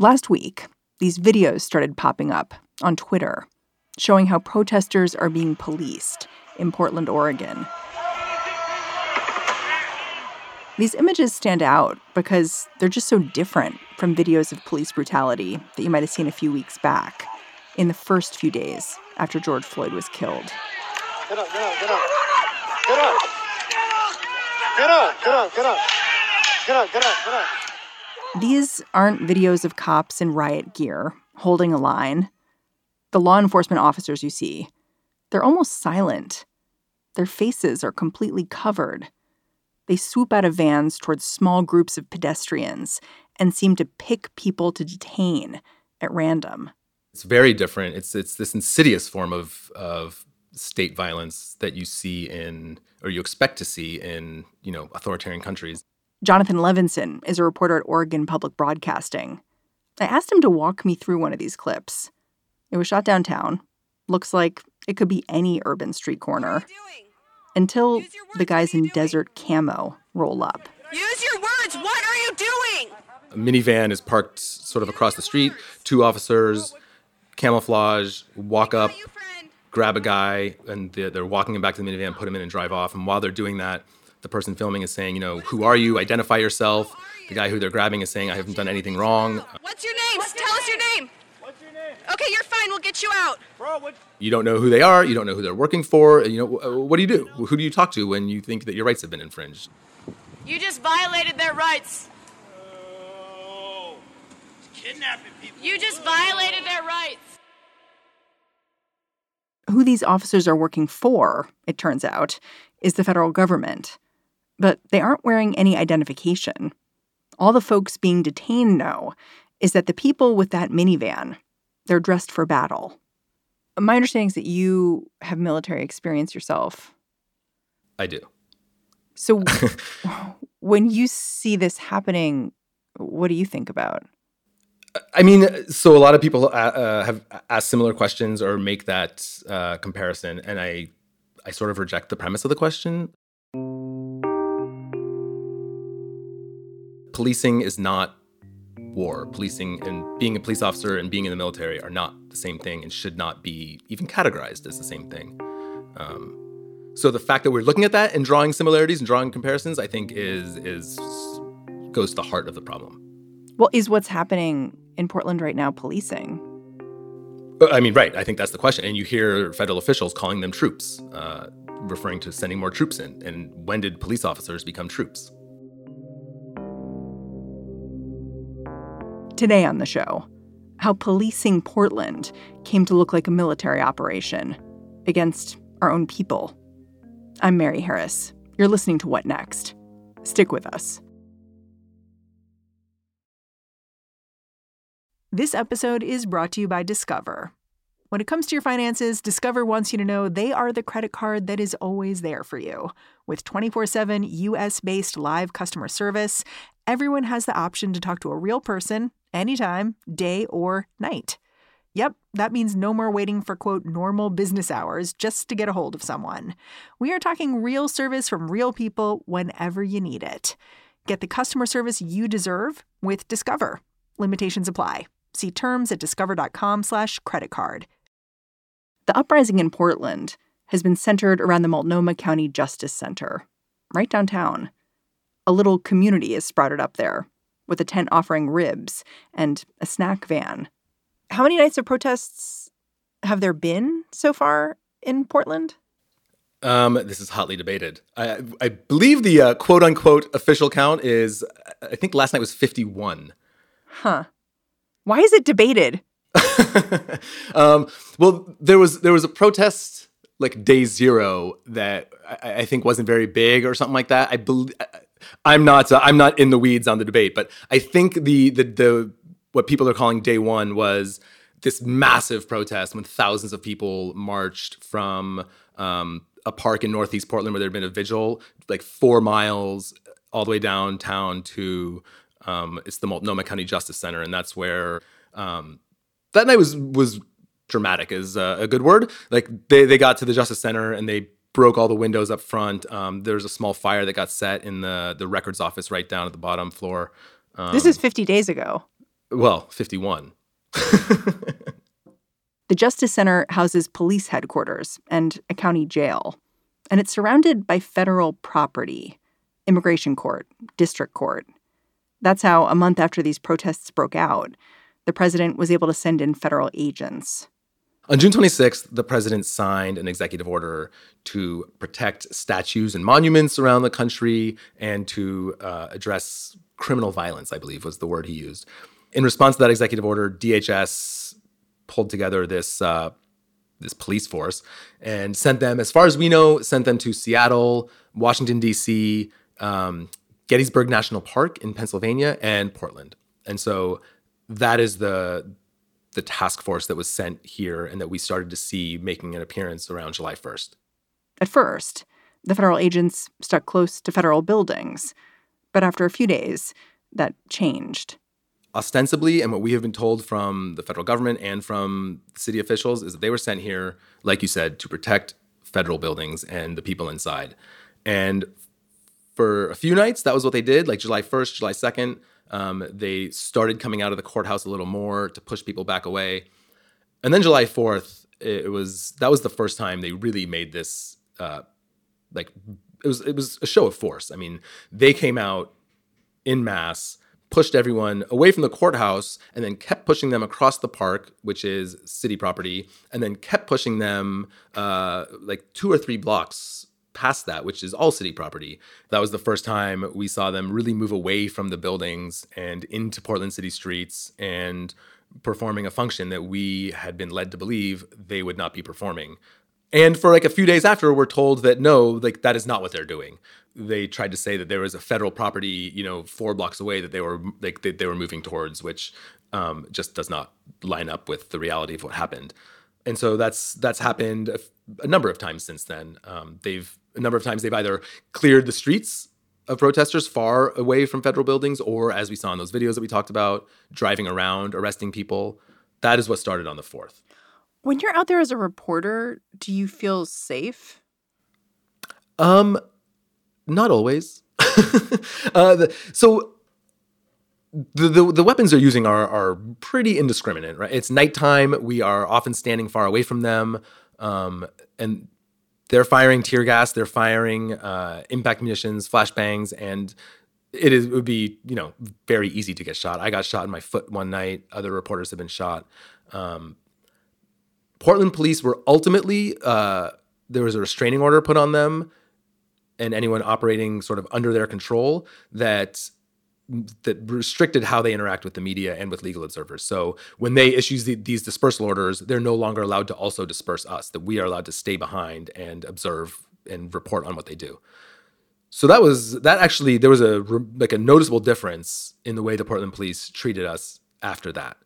Last week, these videos started popping up on Twitter showing how protesters are being policed in Portland, Oregon. These images stand out because they're just so different from videos of police brutality that you might have seen a few weeks back in the first few days after George Floyd was killed. Get up, get up, get up. Get up. Get up, get up, get up. Get up, get up. These aren't videos of cops in riot gear holding a line. The law enforcement officers you see, they're almost silent. Their faces are completely covered. They swoop out of vans towards small groups of pedestrians and seem to pick people to detain at random. It's very different. It's it's this insidious form of of state violence that you see in or you expect to see in, you know, authoritarian countries. Jonathan Levinson is a reporter at Oregon Public Broadcasting. I asked him to walk me through one of these clips. It was shot downtown. Looks like it could be any urban street corner. Until the guys in desert camo roll up. Use your words. What are you doing? A minivan is parked sort of across the street. Two officers, camouflage, walk up, grab a guy, and they're, they're walking him back to the minivan, put him in, and drive off. And while they're doing that, the person filming is saying, you know, who are you? Identify yourself. The guy who they're grabbing is saying, I haven't done anything wrong. What's your name? Tell us your name. What's your name? Okay, you're fine. We'll get you out. Bro, what? You don't know who they are. You don't know who they're working for. You know, what do you do? Who do you talk to when you think that your rights have been infringed? You just violated their rights. Oh, kidnapping people. You just violated their rights. Who these officers are working for, it turns out, is the federal government. But they aren't wearing any identification. All the folks being detained know is that the people with that minivan, they're dressed for battle. My understanding is that you have military experience yourself. I do. So when you see this happening, what do you think about? I mean, so a lot of people uh, uh, have asked similar questions or make that uh, comparison, and I, I sort of reject the premise of the question. Policing is not war. Policing and being a police officer and being in the military are not the same thing, and should not be even categorized as the same thing. Um, so the fact that we're looking at that and drawing similarities and drawing comparisons, I think, is is goes to the heart of the problem. Well, is what's happening in Portland right now policing? Uh, I mean, right. I think that's the question. And you hear federal officials calling them troops, uh, referring to sending more troops in. And when did police officers become troops? Today on the show, how policing Portland came to look like a military operation against our own people. I'm Mary Harris. You're listening to What Next? Stick with us. This episode is brought to you by Discover. When it comes to your finances, Discover wants you to know they are the credit card that is always there for you. With 24 7 US based live customer service, everyone has the option to talk to a real person anytime, day or night. Yep, that means no more waiting for quote normal business hours just to get a hold of someone. We are talking real service from real people whenever you need it. Get the customer service you deserve with Discover. Limitations apply. See terms at discover.com slash credit card. The uprising in Portland has been centered around the Multnomah County Justice Center, right downtown. A little community is sprouted up there, with a tent offering ribs and a snack van. How many nights of protests have there been so far in Portland? Um, this is hotly debated. I, I believe the uh, quote unquote official count is, I think last night was 51. Huh. Why is it debated? um, well, there was there was a protest like day zero that I, I think wasn't very big or something like that. I believe I'm not uh, I'm not in the weeds on the debate, but I think the the the what people are calling day one was this massive protest when thousands of people marched from um, a park in Northeast Portland where there had been a vigil, like four miles all the way downtown to um, it's the Multnomah County Justice Center, and that's where um, that night was was dramatic is uh, a good word. Like they they got to the Justice Center and they broke all the windows up front. Um, there was a small fire that got set in the the records office right down at the bottom floor. Um, this is 50 days ago. Well, 51. The Justice Center houses police headquarters and a county jail, and it's surrounded by federal property immigration court, district court. That's how, a month after these protests broke out, the president was able to send in federal agents. On June 26th, the president signed an executive order to protect statues and monuments around the country and to uh, address criminal violence, I believe was the word he used. In response to that executive order, DHS pulled together this uh, this police force and sent them, as far as we know, sent them to Seattle, Washington D.C., um, Gettysburg National Park in Pennsylvania, and Portland. And so that is the the task force that was sent here and that we started to see making an appearance around July 1st. At first, the federal agents stuck close to federal buildings, but after a few days, that changed ostensibly, and what we have been told from the federal government and from city officials, is that they were sent here, like you said, to protect federal buildings and the people inside. And for a few nights, that was what they did. Like July 1st, July 2nd, um, they started coming out of the courthouse a little more to push people back away. And then July 4th, it was that was the first time they really made this uh, like it was it was a show of force. I mean, they came out in mass pushed everyone away from the courthouse and then kept pushing them across the park, which is city property, and then kept pushing them uh, like two or three blocks past that, which is all city property. That was the first time we saw them really move away from the buildings and into Portland city streets and performing a function that we had been led to believe they would not be performing. And for like a few days after, we're told that no, like that is not what they're doing they tried to say that there was a federal property, you know, four blocks away that they were like they, they were moving towards, which um, just does not line up with the reality of what happened. And so that's that's happened a, a number of times since then. Um, they've a number of times they've either cleared the streets of protesters far away from federal buildings, or as we saw in those videos that we talked about, driving around, arresting people. That is what started on the fourth. When you're out there as a reporter, do you feel safe? Um, not always. uh, the, so the, the, weapons they're using are are pretty indiscriminate, right? It's nighttime. We are often standing far away from them, um, and they're firing tear gas. They're firing uh, impact munitions, flashbangs, and it is it would be you know very easy to get shot. I got shot in my foot one night. Other reporters have been shot. Um, Portland police were ultimately uh, there was a restraining order put on them and anyone operating sort of under their control that that restricted how they interact with the media and with legal observers. So when they issue the, these dispersal orders, they're no longer allowed to also disperse us. That we are allowed to stay behind and observe and report on what they do. So that was that actually there was a like a noticeable difference in the way the Portland police treated us after that.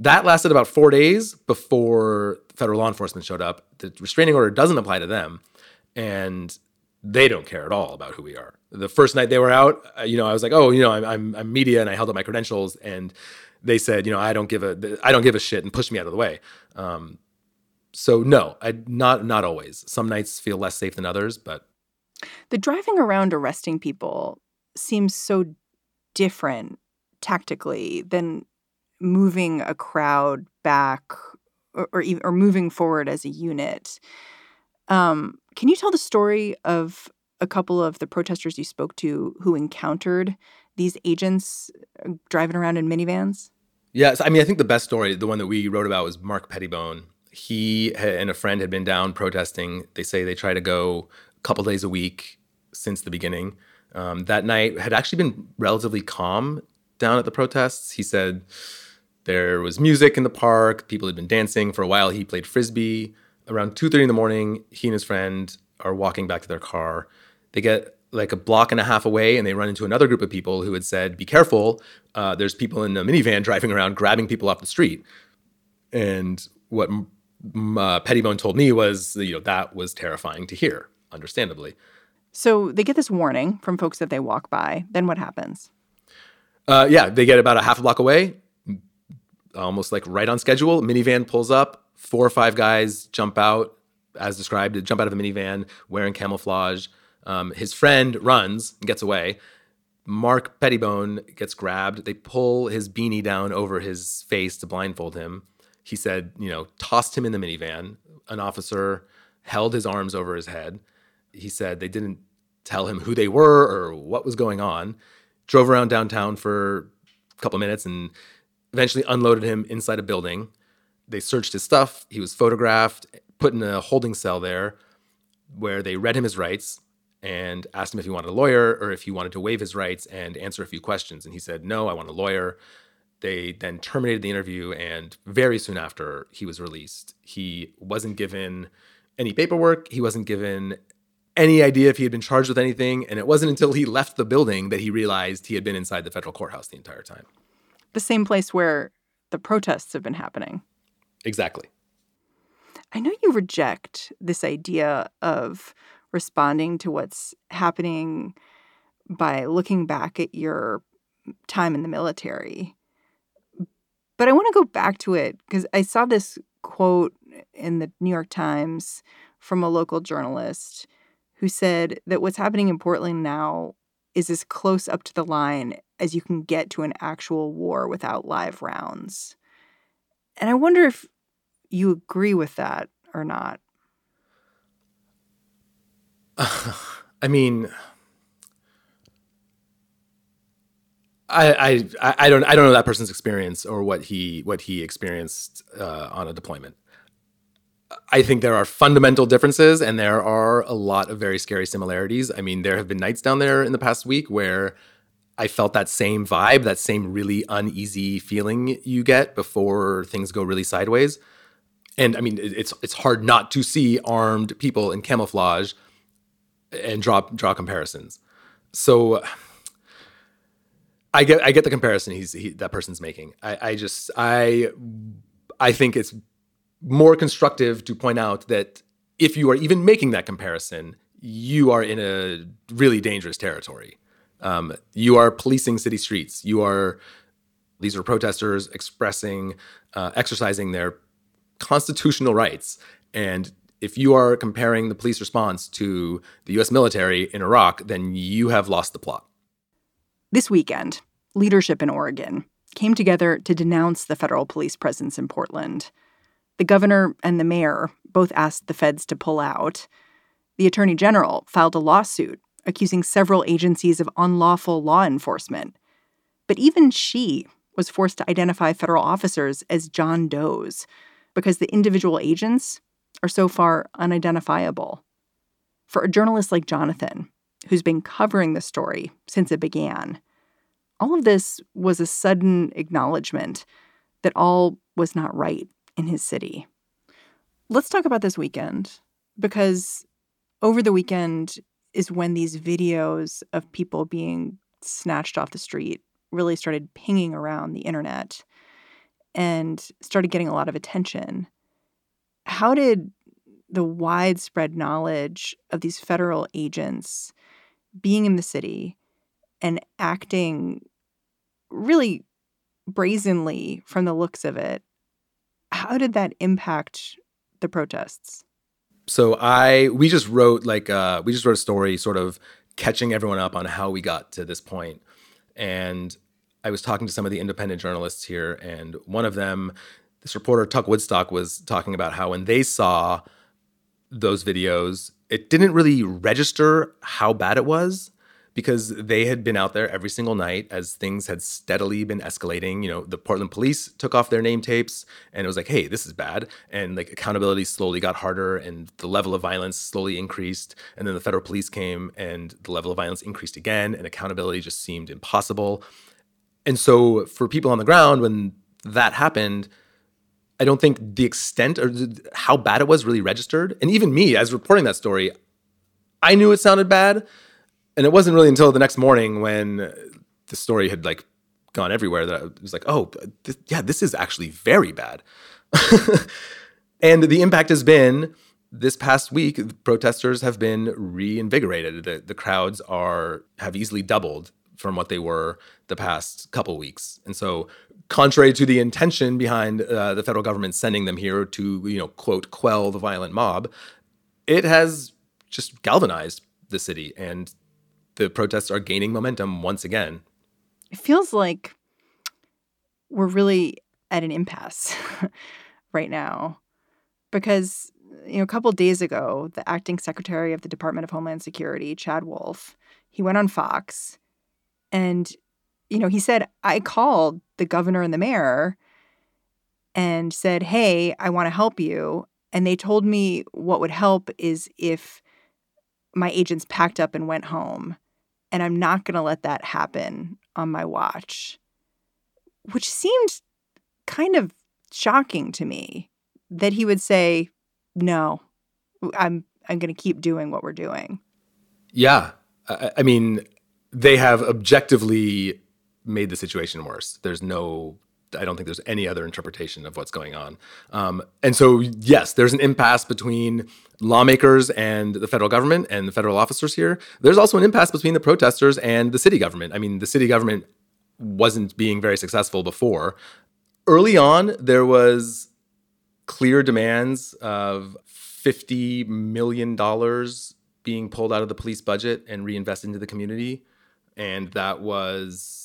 That lasted about 4 days before federal law enforcement showed up. The restraining order doesn't apply to them and they don't care at all about who we are. The first night they were out, uh, you know, I was like, oh, you know, I'm, I'm, I'm media, and I held up my credentials, and they said, you know, I don't give a, I don't give a shit, and pushed me out of the way. Um, so no, I not not always. Some nights feel less safe than others, but the driving around arresting people seems so different tactically than moving a crowd back or or, or moving forward as a unit. Um, can you tell the story of a couple of the protesters you spoke to who encountered these agents uh, driving around in minivans? Yes, I mean, I think the best story, the one that we wrote about, was Mark Pettibone. He and a friend had been down protesting. They say they try to go a couple days a week since the beginning. Um, that night had actually been relatively calm down at the protests. He said there was music in the park. People had been dancing for a while. He played frisbee Around 2:30 in the morning, he and his friend are walking back to their car. They get like a block and a half away and they run into another group of people who had said, Be careful, uh, there's people in a minivan driving around grabbing people off the street. And what uh, Pettibone told me was, you know, that was terrifying to hear, understandably. So they get this warning from folks that they walk by. Then what happens? Uh, yeah, they get about a half a block away, almost like right on schedule. Minivan pulls up, four or five guys jump out, as described, jump out of a minivan wearing camouflage. Um, his friend runs and gets away. Mark Pettibone gets grabbed. They pull his beanie down over his face to blindfold him. He said, you know, tossed him in the minivan. An officer held his arms over his head. He said they didn't tell him who they were or what was going on. Drove around downtown for a couple minutes and eventually unloaded him inside a building. They searched his stuff. He was photographed, put in a holding cell there where they read him his rights and asked him if he wanted a lawyer or if he wanted to waive his rights and answer a few questions. And he said, No, I want a lawyer. They then terminated the interview, and very soon after, he was released. He wasn't given any paperwork, he wasn't given any idea if he had been charged with anything. And it wasn't until he left the building that he realized he had been inside the federal courthouse the entire time. The same place where the protests have been happening. Exactly. I know you reject this idea of responding to what's happening by looking back at your time in the military. But I want to go back to it because I saw this quote in the New York Times from a local journalist who said that what's happening in Portland now is as close up to the line as you can get to an actual war without live rounds. And I wonder if you agree with that or not. I mean, I, I I don't I don't know that person's experience or what he what he experienced uh, on a deployment. I think there are fundamental differences and there are a lot of very scary similarities. I mean, there have been nights down there in the past week where I felt that same vibe, that same really uneasy feeling you get before things go really sideways. And I mean, it's it's hard not to see armed people in camouflage and draw draw comparisons. So I get I get the comparison he's he, that person's making. I, I just I I think it's more constructive to point out that if you are even making that comparison, you are in a really dangerous territory. Um, you are policing city streets. You are these are protesters expressing, uh, exercising their constitutional rights, and if you are comparing the police response to the US military in Iraq, then you have lost the plot. This weekend, leadership in Oregon came together to denounce the federal police presence in Portland. The governor and the mayor both asked the feds to pull out. The attorney general filed a lawsuit accusing several agencies of unlawful law enforcement. But even she was forced to identify federal officers as John Does because the individual agents are so far unidentifiable. For a journalist like Jonathan, who's been covering the story since it began, all of this was a sudden acknowledgement that all was not right in his city. Let's talk about this weekend because over the weekend is when these videos of people being snatched off the street really started pinging around the internet and started getting a lot of attention. How did the widespread knowledge of these federal agents being in the city and acting really brazenly from the looks of it how did that impact the protests so i we just wrote like uh we just wrote a story sort of catching everyone up on how we got to this point. And i was talking to some of the independent journalists here and one of them this reporter Tuck Woodstock was talking about how when they saw those videos, it didn't really register how bad it was because they had been out there every single night as things had steadily been escalating. You know, the Portland police took off their name tapes and it was like, hey, this is bad. And like accountability slowly got harder and the level of violence slowly increased. And then the federal police came and the level of violence increased again and accountability just seemed impossible. And so for people on the ground, when that happened, I don't think the extent or how bad it was really registered. And even me, as reporting that story, I knew it sounded bad. And it wasn't really until the next morning when the story had like gone everywhere that I was like, oh, yeah, this is actually very bad. and the impact has been this past week, protesters have been reinvigorated. The, the crowds are have easily doubled from what they were the past couple weeks. And so, contrary to the intention behind uh, the federal government sending them here to, you know, quote, quell the violent mob, it has just galvanized the city, and the protests are gaining momentum once again. It feels like we're really at an impasse right now because you know a couple days ago the acting secretary of the department of homeland security chad wolf he went on fox and you know he said i called the governor and the mayor and said hey i want to help you and they told me what would help is if my agents packed up and went home and i'm not going to let that happen on my watch which seemed kind of shocking to me that he would say, "No, I'm I'm going to keep doing what we're doing." Yeah, I, I mean, they have objectively made the situation worse. There's no I don't think there's any other interpretation of what's going on. Um, and so, yes, there's an impasse between lawmakers and the federal government and the federal officers here. There's also an impasse between the protesters and the city government. I mean, the city government wasn't being very successful before. Early on, there was clear demands of $50 million being pulled out of the police budget and reinvested into the community. And that was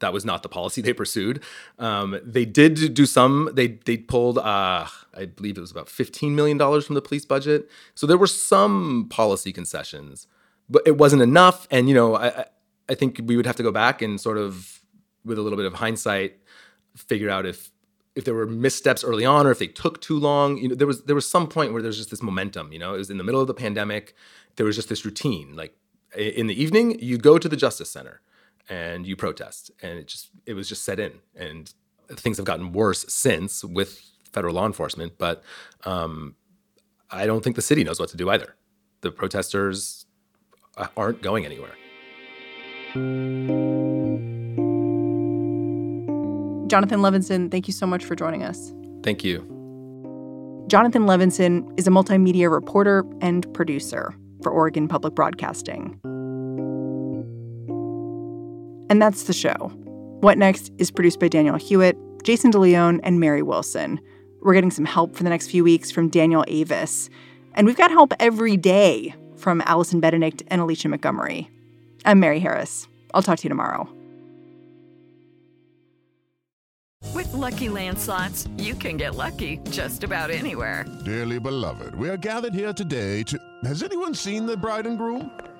that was not the policy they pursued. Um, they did do some. They they pulled, uh, I believe it was about fifteen million dollars from the police budget. So there were some policy concessions, but it wasn't enough. And you know, I I think we would have to go back and sort of, with a little bit of hindsight, figure out if if there were missteps early on or if they took too long. You know, there was there was some point where there's just this momentum. You know, it was in the middle of the pandemic. There was just this routine. Like in the evening, you go to the Justice Center and you protest, and it just it was just set in. And things have gotten worse since with federal law enforcement, but um, I don't think the city knows what to do either. The protesters aren't going anywhere. Jonathan Levinson, thank you so much for joining us. Thank you. Jonathan Levinson is a multimedia reporter and producer for Oregon Public Broadcasting. And that's the show. What Next is produced by Daniel Hewitt, Jason DeLeon, and Mary Wilson. We're getting some help for the next few weeks from Daniel Avis. And we've got help every day from Allison Benedikt and Alicia Montgomery. I'm Mary Harris. I'll talk to you tomorrow. With Lucky Land slots, you can get lucky just about anywhere. Dearly beloved, we are gathered here today to. Has anyone seen the bride and groom?